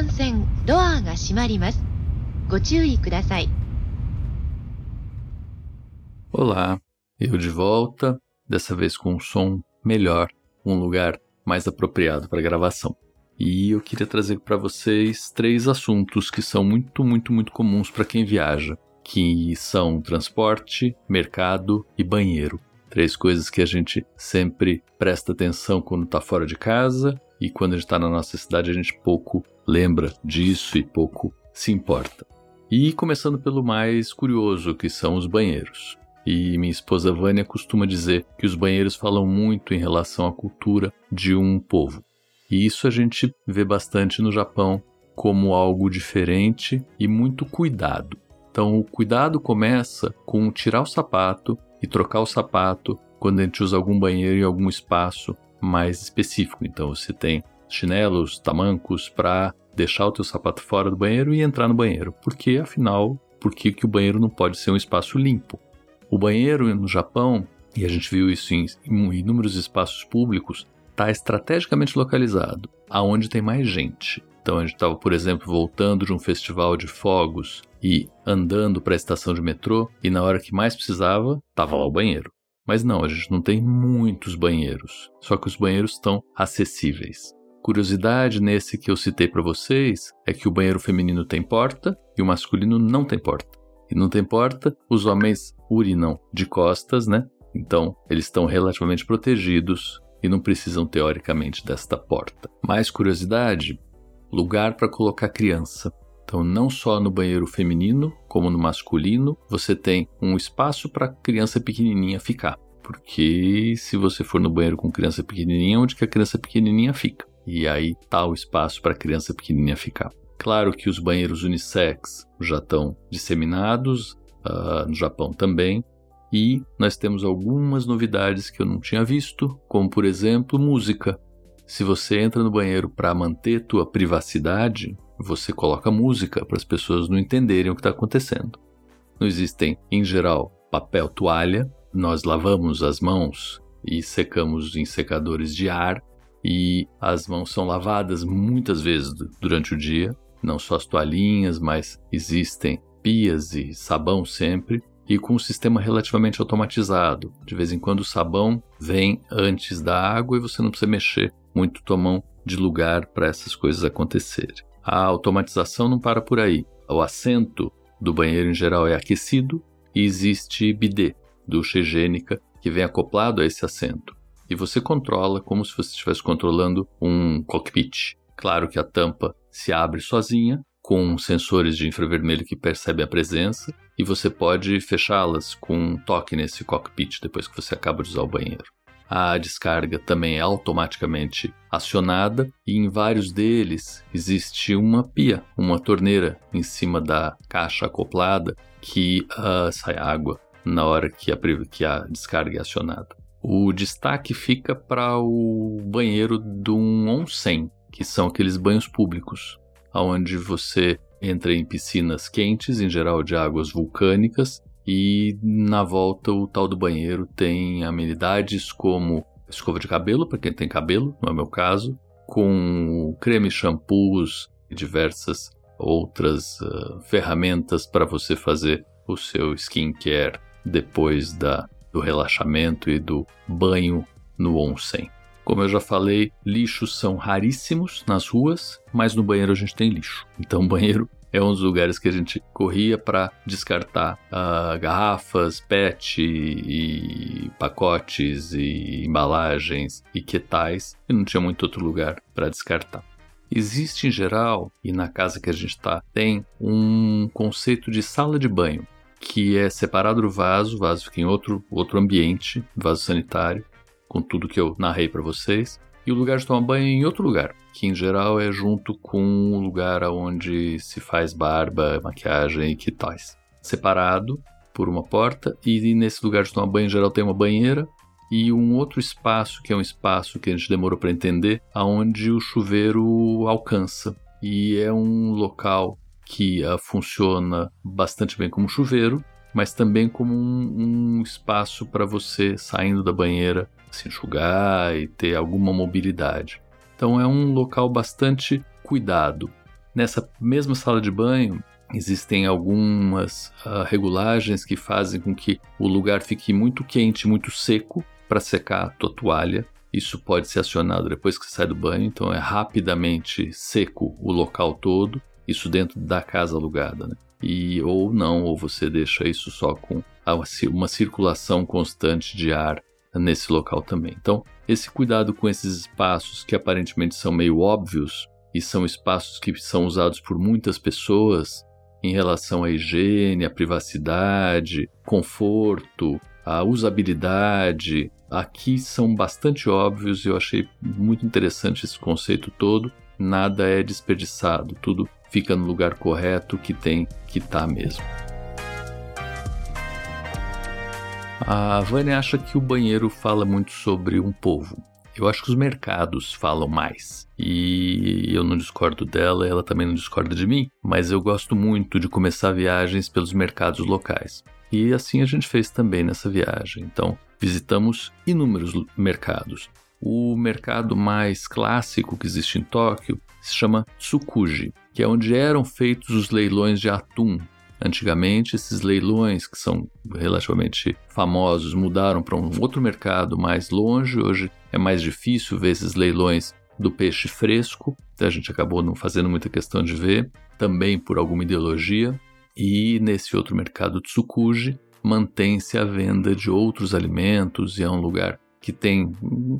幹線ドアが閉まります。ご注意ください。 Olá, eu de volta, dessa vez com um som melhor, um lugar mais apropriado para gravação. E eu queria trazer para vocês três assuntos que são muito, muito, muito comuns para quem viaja, que são transporte, mercado e banheiro. Três coisas que a gente sempre presta atenção quando está fora de casa e quando a gente está na nossa cidade a gente pouco lembra disso e pouco se importa. E começando pelo mais curioso, que são os banheiros. E minha esposa Vânia costuma dizer que os banheiros falam muito em relação à cultura de um povo. E isso a gente vê bastante no Japão como algo diferente e muito cuidado. Então, o cuidado começa com tirar o sapato e trocar o sapato quando a gente usa algum banheiro em algum espaço mais específico. Então, você tem chinelos, tamancos para deixar o teu sapato fora do banheiro e entrar no banheiro. Porque, afinal, por que, que o banheiro não pode ser um espaço limpo? O banheiro no Japão, e a gente viu isso em, inúmeros espaços públicos, está estrategicamente localizado, aonde tem mais gente. Então a gente estava, por exemplo, voltando de um festival de fogos e andando para a estação de metrô, e na hora que mais precisava, estava lá o banheiro. Mas não, a gente não tem muitos banheiros, só que os banheiros estão acessíveis. Curiosidade nesse que eu citei para vocês é que o banheiro feminino tem porta e o masculino não tem porta. E não tem porta, os homens urinam de costas, né? Então, eles estão relativamente protegidos e não precisam teoricamente desta porta. Mais curiosidade, lugar para colocar criança. Então, não só no banheiro feminino, como no masculino, você tem um espaço para criança pequenininha ficar. Porque se você for no banheiro com criança pequenininha, onde que a criança pequenininha fica? E aí tá o espaço para a criança pequenininha ficar. Claro que os banheiros unissex já estão disseminados, uh, no Japão também, e nós temos algumas novidades que eu não tinha visto, como por exemplo música. Se você entra no banheiro para manter tua privacidade, você coloca música para as pessoas não entenderem o que está acontecendo. Não existem, em geral, papel toalha. Nós lavamos as mãos e secamos em secadores de ar e as mãos são lavadas muitas vezes durante o dia. Não só as toalhinhas, mas existem pias e sabão sempre e com um sistema relativamente automatizado. De vez em quando o sabão vem antes da água e você não precisa mexer muito tua mão de lugar para essas coisas acontecerem. A automatização não para por aí. O assento do banheiro em geral é aquecido e existe bidê, ducha higiênica, que vem acoplado a esse assento. E você controla como se você estivesse controlando um cockpit. Claro que a tampa se abre sozinha, com sensores de infravermelho que percebem a presença, e você pode fechá-las com um toque nesse cockpit depois que você acaba de usar o banheiro. A descarga também é automaticamente acionada e em vários deles existe uma pia, uma torneira em cima da caixa acoplada que uh, sai água na hora que a, que a descarga é acionada. O destaque fica para o banheiro do onsen, que são aqueles banhos públicos, onde você entra em piscinas quentes, em geral de águas vulcânicas, e na volta o tal do banheiro tem amenidades como escova de cabelo, para quem tem cabelo, não é meu caso, com creme, shampoos e diversas outras uh, ferramentas para você fazer o seu skincare depois da, do relaxamento e do banho no onsen. Como eu já falei, lixos são raríssimos nas ruas, mas no banheiro a gente tem lixo. Então, banheiro é um dos lugares que a gente corria para descartar uh, garrafas, PET e, pacotes e embalagens e quetais e não tinha muito outro lugar para descartar. Existe em geral, e na casa que a gente está, tem um conceito de sala de banho, que é separado do vaso, o vaso fica em outro, outro ambiente, vaso sanitário, com tudo que eu narrei para vocês, o lugar de tomar banho em outro lugar, que em geral é junto com o lugar onde se faz barba, maquiagem e que tais. Separado por uma porta, e nesse lugar de tomar banho em geral tem uma banheira e um outro espaço, que é um espaço que a gente demorou para entender, aonde o chuveiro alcança. E é um local que uh, funciona bastante bem como chuveiro, mas também como um, um espaço para você, saindo da banheira, se enxugar e ter alguma mobilidade. Então é um local bastante cuidado. nessa mesma sala de banho existem algumas uh, regulagens que fazem com que o lugar fique muito quente, muito seco para secar a tua toalha. Isso pode ser acionado depois que você sai do banho, então é rapidamente seco o local todo, isso dentro da casa alugada, né? E ou não, ou você deixa isso só com uma circulação constante de ar nesse local também. Então, esse cuidado com esses espaços que aparentemente são meio óbvios e são espaços que são usados por muitas pessoas em relação à higiene, à privacidade, conforto, à usabilidade, aqui são bastante óbvios e eu achei muito interessante esse conceito todo. Nada é desperdiçado, tudo fica no lugar correto que tem que estar tá mesmo. A Vânia acha que o banheiro fala muito sobre um povo. Eu acho que os mercados falam mais. E eu não discordo dela, ela também não discorda de mim, mas eu gosto muito de começar viagens pelos mercados locais. E assim a gente fez também nessa viagem. Então, visitamos inúmeros mercados. O mercado mais clássico que existe em Tóquio se chama Tsukuji, que é onde eram feitos os leilões de atum. Antigamente, esses leilões, que são relativamente famosos, mudaram para um outro mercado mais longe. Hoje é mais difícil ver esses leilões do peixe fresco, a gente acabou não fazendo muita questão de ver, também por alguma ideologia. E nesse outro mercado Tsukuji, mantém-se a venda de outros alimentos e é um lugar que tem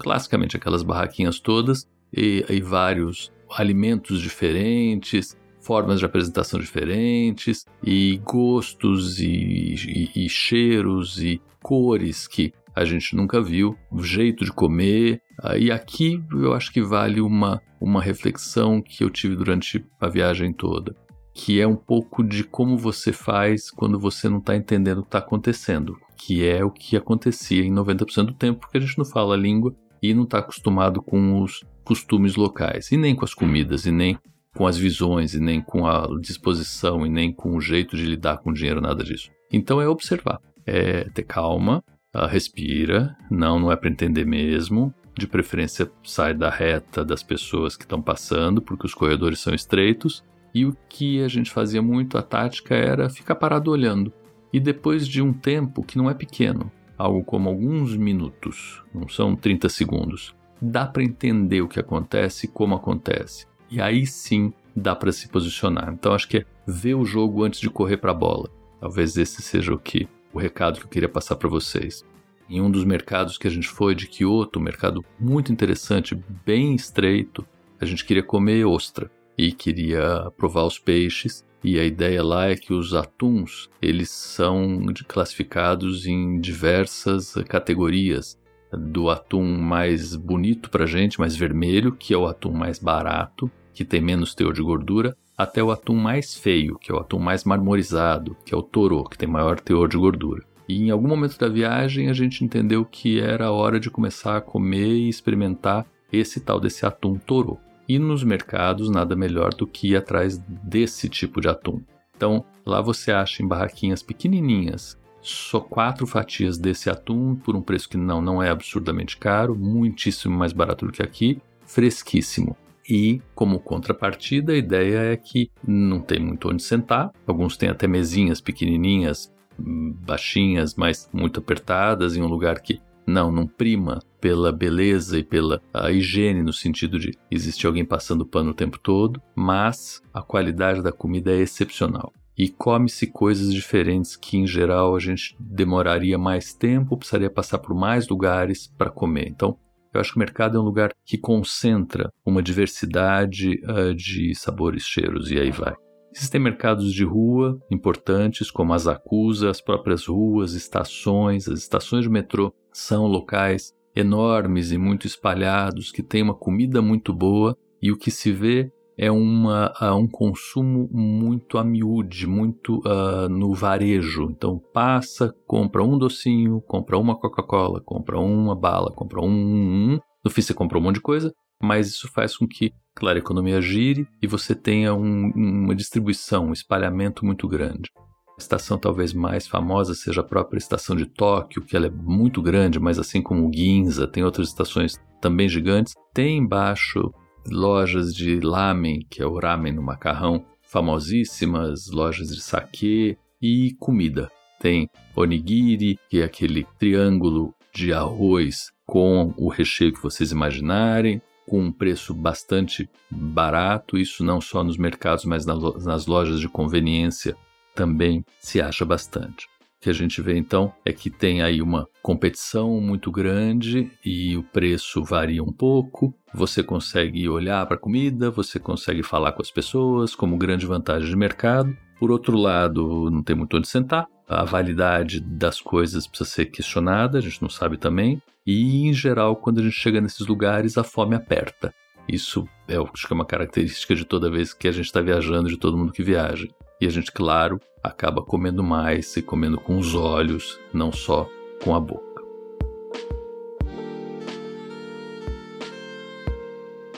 classicamente aquelas barraquinhas todas e, e vários alimentos diferentes, formas de apresentação diferentes e gostos e, e, e, cheiros e cores que a gente nunca viu, o jeito de comer. E aqui eu acho que vale uma, uma reflexão que eu tive durante a viagem toda que é um pouco de como você faz quando você não está entendendo o que está acontecendo, que é o que acontecia em 90% do tempo, porque a gente não fala a língua e não está acostumado com os costumes locais, e nem com as comidas, e nem com as visões, e nem com a disposição, e nem com o jeito de lidar com o dinheiro, nada disso. Então é observar, é ter calma, ah, respira, não, não é para entender mesmo, de preferência sai da reta das pessoas que estão passando, porque os corredores são estreitos, e o que a gente fazia muito, a tática era ficar parado olhando. E depois de um tempo que não é pequeno, algo como alguns minutos, não são 30 segundos, dá para entender o que acontece e como acontece. E aí sim dá para se posicionar. Então acho que é ver o jogo antes de correr para a bola. Talvez esse seja o que o recado que eu queria passar para vocês. Em um dos mercados que a gente foi de Kyoto, um mercado muito interessante, bem estreito, a gente queria comer ostra e queria provar os peixes. E a ideia lá é que os atuns, eles são classificados em diversas categorias. Do atum mais bonito pra gente, mais vermelho, que é o atum mais barato, que tem menos teor de gordura, até o atum mais feio, que é o atum mais marmorizado, que é o toro, que tem maior teor de gordura. E em algum momento da viagem a gente entendeu que era hora de começar a comer e experimentar esse tal desse atum toro. E nos mercados, nada melhor do que ir atrás desse tipo de atum. Então, lá você acha em barraquinhas pequenininhas só quatro fatias desse atum por um preço que não, não é absurdamente caro, muitíssimo mais barato do que aqui, fresquíssimo. E, como contrapartida, a ideia é que não tem muito onde sentar. Alguns têm até mesinhas pequenininhas, hum, baixinhas, mas muito apertadas, em um lugar que não, não prima pela beleza e pela higiene, no sentido de existir alguém passando pano o tempo todo, mas a qualidade da comida é excepcional. E come-se coisas diferentes que, em geral, a gente demoraria mais tempo, precisaria passar por mais lugares para comer. Então, eu acho que o mercado é um lugar que concentra uma diversidade uh, de sabores, cheiros e aí vai. Existem mercados de rua importantes, como as acusas, as próprias ruas, estações. As estações de metrô são locais enormes e muito espalhados que têm uma comida muito boa e o que se vê é uma, uh, um consumo muito a miúde, muito uh, no varejo. Então passa, compra um docinho, compra uma Coca-Cola, compra uma bala, compra um, um. No fim você compra um monte de coisa, mas isso faz com que, claro, a economia gire e você tenha um, uma distribuição, um espalhamento muito grande. A estação talvez mais famosa seja a própria estação de Tóquio, que ela é muito grande, mas assim como Ginza, tem outras estações também gigantes. Tem embaixo lojas de lamen, que é o ramen no macarrão, famosíssimas, lojas de saquê e comida. Tem onigiri, que é aquele triângulo de arroz com o recheio que vocês imaginarem, com um preço bastante barato, isso não só nos mercados, mas nas lojas de conveniência também se acha bastante. Que a gente vê então é que tem aí uma competição muito grande e o preço varia um pouco. Você consegue olhar para a comida, você consegue falar com as pessoas como grande vantagem de mercado. Por outro lado, não tem muito onde sentar. A validade das coisas precisa ser questionada, a gente não sabe também. E, em geral, quando a gente chega nesses lugares, a fome aperta. Isso é, acho que é uma característica de toda vez que a gente está viajando, de todo mundo que viaja. E a gente, claro, acaba comendo mais e comendo com os olhos, não só com a boca.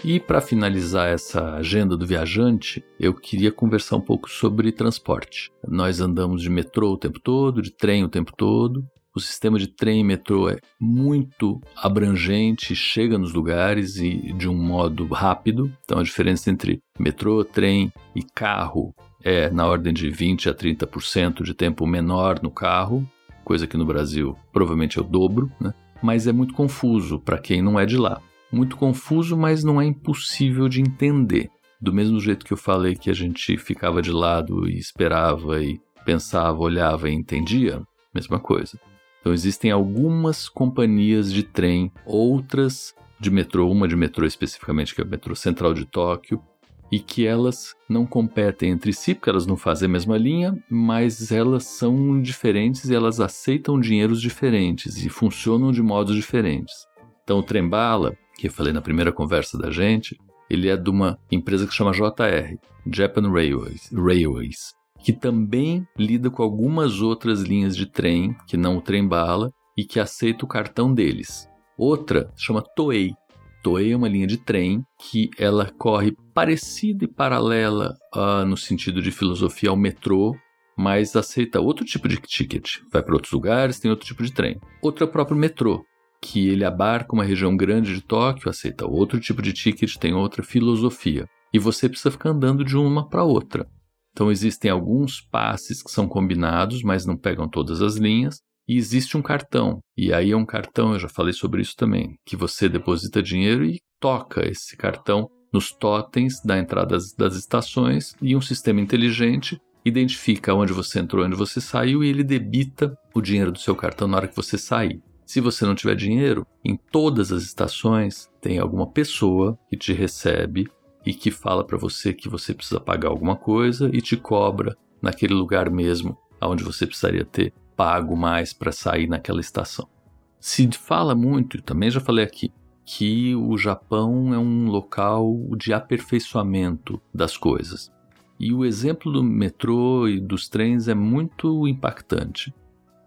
E para finalizar essa agenda do viajante, eu queria conversar um pouco sobre transporte. Nós andamos de metrô o tempo todo, de trem o tempo todo. O sistema de trem e metrô é muito abrangente, chega nos lugares e de um modo rápido. Então a diferença entre metrô, trem e carro é na ordem de 20 a 30% de tempo menor no carro, coisa que no Brasil provavelmente é o dobro, né? mas é muito confuso para quem não é de lá muito confuso, mas não é impossível de entender. Do mesmo jeito que eu falei que a gente ficava de lado e esperava e pensava, olhava e entendia, mesma coisa. Então existem algumas companhias de trem, outras de metrô, uma de metrô especificamente, que é o metrô central de Tóquio, e que elas não competem entre si, porque elas não fazem a mesma linha, mas elas são diferentes e elas aceitam dinheiros diferentes e funcionam de modos diferentes. Então o trem-bala que eu falei na primeira conversa da gente, ele é de uma empresa que chama JR, Japan Railways, Railways, que também lida com algumas outras linhas de trem, que não o trem bala, e que aceita o cartão deles. Outra chama Toei. Toei é uma linha de trem que ela corre parecida e paralela uh, no sentido de filosofia ao metrô, mas aceita outro tipo de ticket. Vai para outros lugares, tem outro tipo de trem. Outro é o próprio metrô, que ele abarca uma região grande de Tóquio, aceita outro tipo de ticket, tem outra filosofia. E você precisa ficar andando de uma para outra. Então existem alguns passes que são combinados, mas não pegam todas as linhas. E existe um cartão. E aí é um cartão, eu já falei sobre isso também, que você deposita dinheiro e toca esse cartão nos totens da entrada das, das estações e um sistema inteligente identifica onde você entrou, onde você saiu e ele debita o dinheiro do seu cartão na hora que você sair. Se você não tiver dinheiro, em todas as estações tem alguma pessoa que te recebe e que fala para você que você precisa pagar alguma coisa e te cobra naquele lugar mesmo aonde você precisaria ter pago mais para sair naquela estação. Se fala muito, também já falei aqui, que o Japão é um local de aperfeiçoamento das coisas. E o exemplo do metrô e dos trens é muito impactante.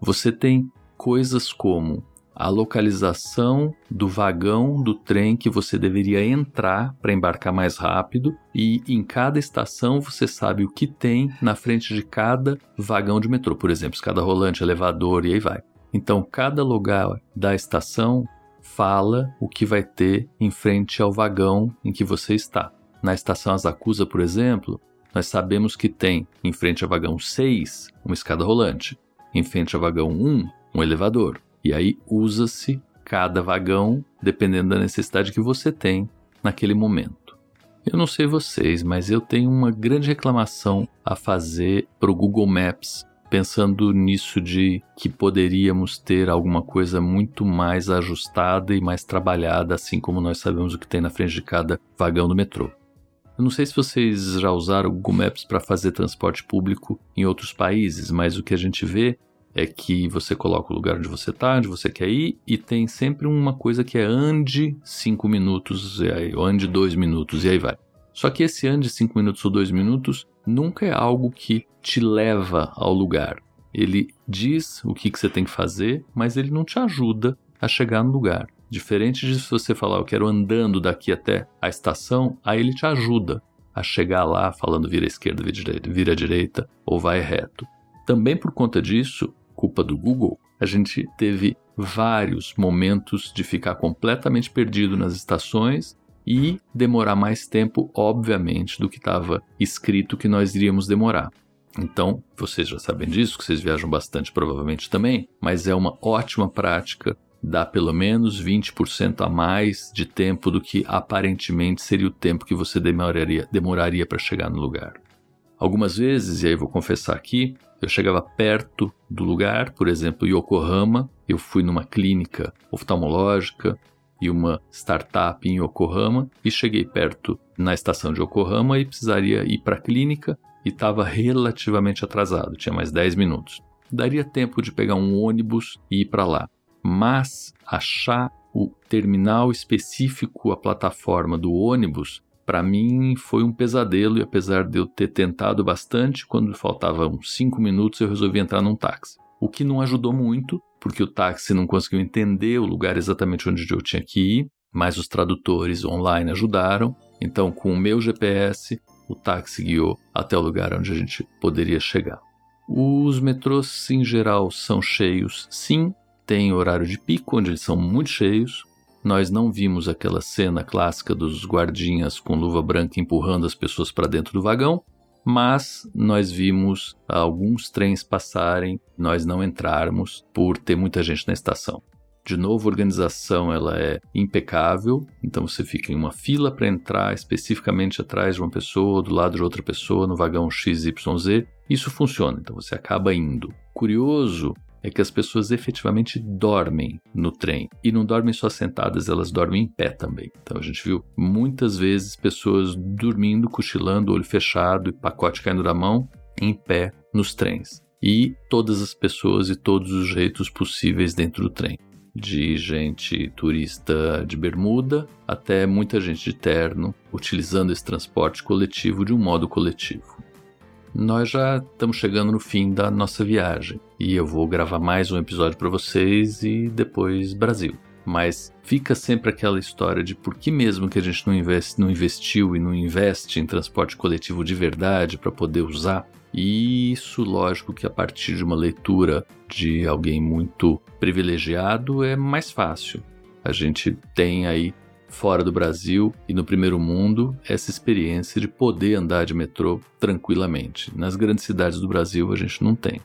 Você tem coisas como a localização do vagão do trem que você deveria entrar para embarcar mais rápido e em cada estação você sabe o que tem na frente de cada vagão de metrô, por exemplo, escada rolante, elevador e aí vai. Então, cada lugar da estação fala o que vai ter em frente ao vagão em que você está. Na estação Asakusa, por exemplo, nós sabemos que tem em frente ao vagão 6 uma escada rolante, em frente ao vagão 1 um elevador, e aí usa-se cada vagão dependendo da necessidade que você tem naquele momento. Eu não sei vocês, mas eu tenho uma grande reclamação a fazer para o Google Maps, pensando nisso de que poderíamos ter alguma coisa muito mais ajustada e mais trabalhada, assim como nós sabemos o que tem na frente de cada vagão do metrô. Eu não sei se vocês já usaram o Google Maps para fazer transporte público em outros países, mas o que a gente vê é que você coloca o lugar onde você está, onde você quer ir, e tem sempre uma coisa que é ande 5 minutos, e aí, ou ande 2 minutos, e aí vai. Só que esse ande 5 minutos ou 2 minutos nunca é algo que te leva ao lugar. Ele diz o que, que você tem que fazer, mas ele não te ajuda a chegar no lugar. Diferente de se você falar, eu quero andando daqui até a estação, aí ele te ajuda a chegar lá falando vira esquerda, vira direita, vira direita ou vai reto. Também por conta disso, culpa do Google, a gente teve vários momentos de ficar completamente perdido nas estações e demorar mais tempo, obviamente, do que estava escrito que nós iríamos demorar. Então, vocês já sabem disso, que vocês viajam bastante provavelmente também, mas é uma ótima prática dá pelo menos 20% a mais de tempo do que aparentemente seria o tempo que você demoraria, demoraria para chegar no lugar. Algumas vezes, e aí vou confessar aqui, eu chegava perto do lugar, por exemplo, Yokohama, eu fui numa clínica oftalmológica e uma startup em Yokohama e cheguei perto na estação de Yokohama e precisaria ir para a clínica e estava relativamente atrasado, tinha mais 10 minutos. Daria tempo de pegar um ônibus e ir para lá mas achar o terminal específico, a plataforma do ônibus, para mim foi um pesadelo e apesar de eu ter tentado bastante, quando faltavam cinco minutos eu resolvi entrar num táxi. O que não ajudou muito, porque o táxi não conseguiu entender o lugar exatamente onde eu tinha que ir, mas os tradutores online ajudaram. Então, com o meu GPS, o táxi guiou até o lugar onde a gente poderia chegar. Os metrôs, em geral, são cheios, sim, tem horário de pico, onde eles são muito cheios. Nós não vimos aquela cena clássica dos guardinhas com luva branca empurrando as pessoas para dentro do vagão, mas nós vimos alguns trens passarem, nós não entrarmos por ter muita gente na estação. De novo, a organização ela é impecável, então você fica em uma fila para entrar especificamente atrás de uma pessoa, do lado de outra pessoa, no vagão XYZ. Isso funciona, então você acaba indo. Curioso é que as pessoas efetivamente dormem no trem. E não dormem só sentadas, elas dormem em pé também. Então a gente viu muitas vezes pessoas dormindo, cochilando, olho fechado e pacote caindo da mão, em pé nos trens. E todas as pessoas e todos os jeitos possíveis dentro do trem. De gente turista de bermuda até muita gente de terno, utilizando esse transporte coletivo de um modo coletivo nós já estamos chegando no fim da nossa viagem e eu vou gravar mais um episódio para vocês e depois Brasil. Mas fica sempre aquela história de por que mesmo que a gente não, investe, não investiu e não investe em transporte coletivo de verdade para poder usar. E isso, lógico, que a partir de uma leitura de alguém muito privilegiado é mais fácil. A gente tem aí fora do Brasil e no primeiro mundo essa experiência de poder andar de metrô tranquilamente. Nas grandes cidades do Brasil a gente não tem.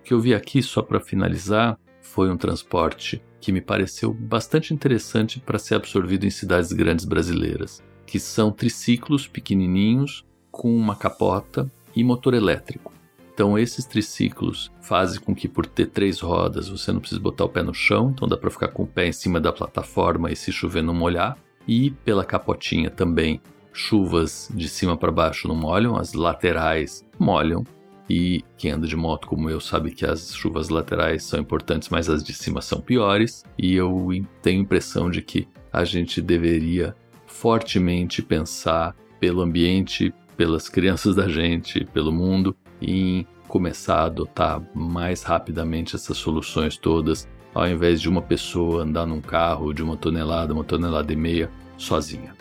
O que eu vi aqui, só para finalizar, foi um transporte que me pareceu bastante interessante para ser absorvido em cidades grandes brasileiras, que são triciclos pequenininhos com uma capota e motor elétrico. Então esses triciclos fazem com que por ter três rodas você não precise botar o pé no chão, então dá para ficar com o pé em cima da plataforma e se chover não molhar. E pela capotinha também, chuvas de cima para baixo não molham, as laterais molham. E quem anda de moto como eu sabe que as chuvas laterais são importantes, mas as de cima são piores. E eu tenho impressão de que a gente deveria fortemente pensar pelo ambiente, pelas crianças da gente, pelo mundo, em começar a adotar mais rapidamente essas soluções todas, ao invés de uma pessoa andar num carro de uma tonelada, uma tonelada e meia sozinha.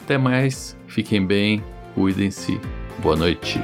Até mais, fiquem bem, cuidem-se, boa noite.